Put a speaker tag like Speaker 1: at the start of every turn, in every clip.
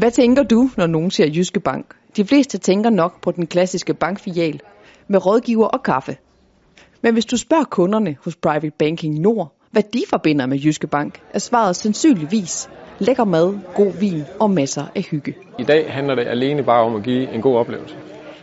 Speaker 1: Hvad tænker du, når nogen siger Jyske Bank? De fleste tænker nok på den klassiske bankfilial med rådgiver og kaffe. Men hvis du spørger kunderne hos Private Banking Nord, hvad de forbinder med Jyske Bank, er svaret sandsynligvis lækker mad, god vin og masser af hygge.
Speaker 2: I dag handler det alene bare om at give en god oplevelse.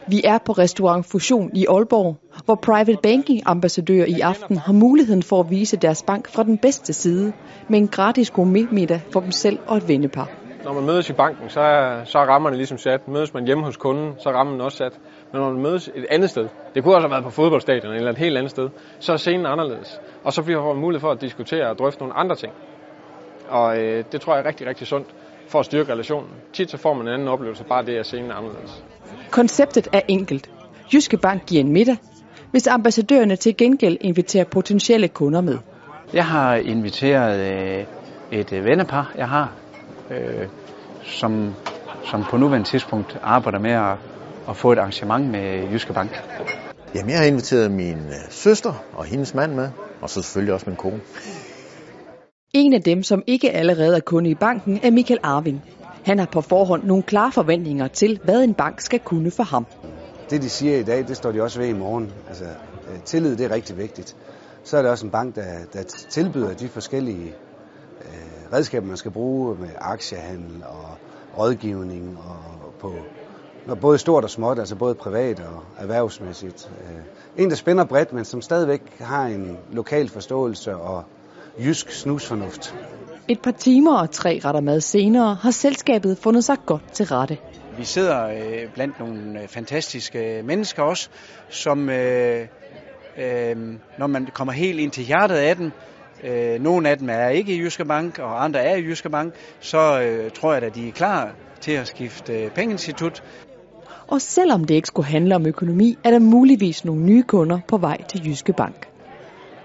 Speaker 1: Vi er på restaurant Fusion i Aalborg, hvor Private Banking ambassadører i aften har muligheden for at vise deres bank fra den bedste side med en gratis gourmetmiddag for dem selv og et vennepar.
Speaker 2: Når man mødes i banken, så er, så er rammerne ligesom sat. Mødes man hjemme hos kunden, så er rammen også sat. Men når man mødes et andet sted, det kunne også have været på fodboldstadion eller et helt andet sted, så er scenen anderledes. Og så bliver man mulighed for at diskutere og drøfte nogle andre ting. Og øh, det tror jeg er rigtig, rigtig sundt for at styrke relationen. Tit så får man en anden oplevelse, bare det, at scenen er anderledes.
Speaker 1: Konceptet er enkelt. Jyske Bank giver en middag, hvis ambassadørerne til gengæld inviterer potentielle kunder med.
Speaker 3: Jeg har inviteret øh, et øh, vennepar, jeg har, øh, som, som på nuværende tidspunkt arbejder med at, at få et arrangement med Jyske Bank.
Speaker 4: Jamen, jeg har inviteret min øh, søster og hendes mand med, og så selvfølgelig også min kone.
Speaker 1: En af dem, som ikke allerede er kunde i banken, er Michael Arving. Han har på forhånd nogle klare forventninger til, hvad en bank skal kunne for ham.
Speaker 5: Det, de siger i dag, det står de også ved i morgen. Altså, øh, tillid, det er rigtig vigtigt. Så er det også en bank, der, der tilbyder de forskellige øh, redskaber, man skal bruge med aktiehandel og rådgivning og på både stort og småt, altså både privat og erhvervsmæssigt. Øh, en, der spænder bredt, men som stadigvæk har en lokal forståelse og jysk snusfornuft.
Speaker 1: Et par timer og tre retter mad senere har selskabet fundet sig godt til rette.
Speaker 3: Vi sidder øh, blandt nogle øh, fantastiske mennesker også, som øh, øh, når man kommer helt ind til hjertet af dem, øh, nogle af dem er ikke i Jyske Bank, og andre er i Jyske Bank, så øh, tror jeg at de er klar til at skifte øh, pengeinstitut.
Speaker 1: Og selvom det ikke skulle handle om økonomi, er der muligvis nogle nye kunder på vej til Jyske Bank.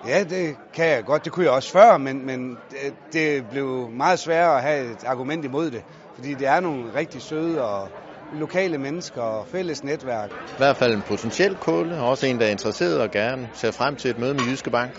Speaker 5: Ja, det kan jeg godt. Det kunne jeg også før, men, men det, blev meget sværere at have et argument imod det. Fordi det er nogle rigtig søde og lokale mennesker og fælles netværk.
Speaker 4: I hvert fald en potentiel kunde, og også en, der er interesseret og gerne ser frem til et møde med Jyske Bank.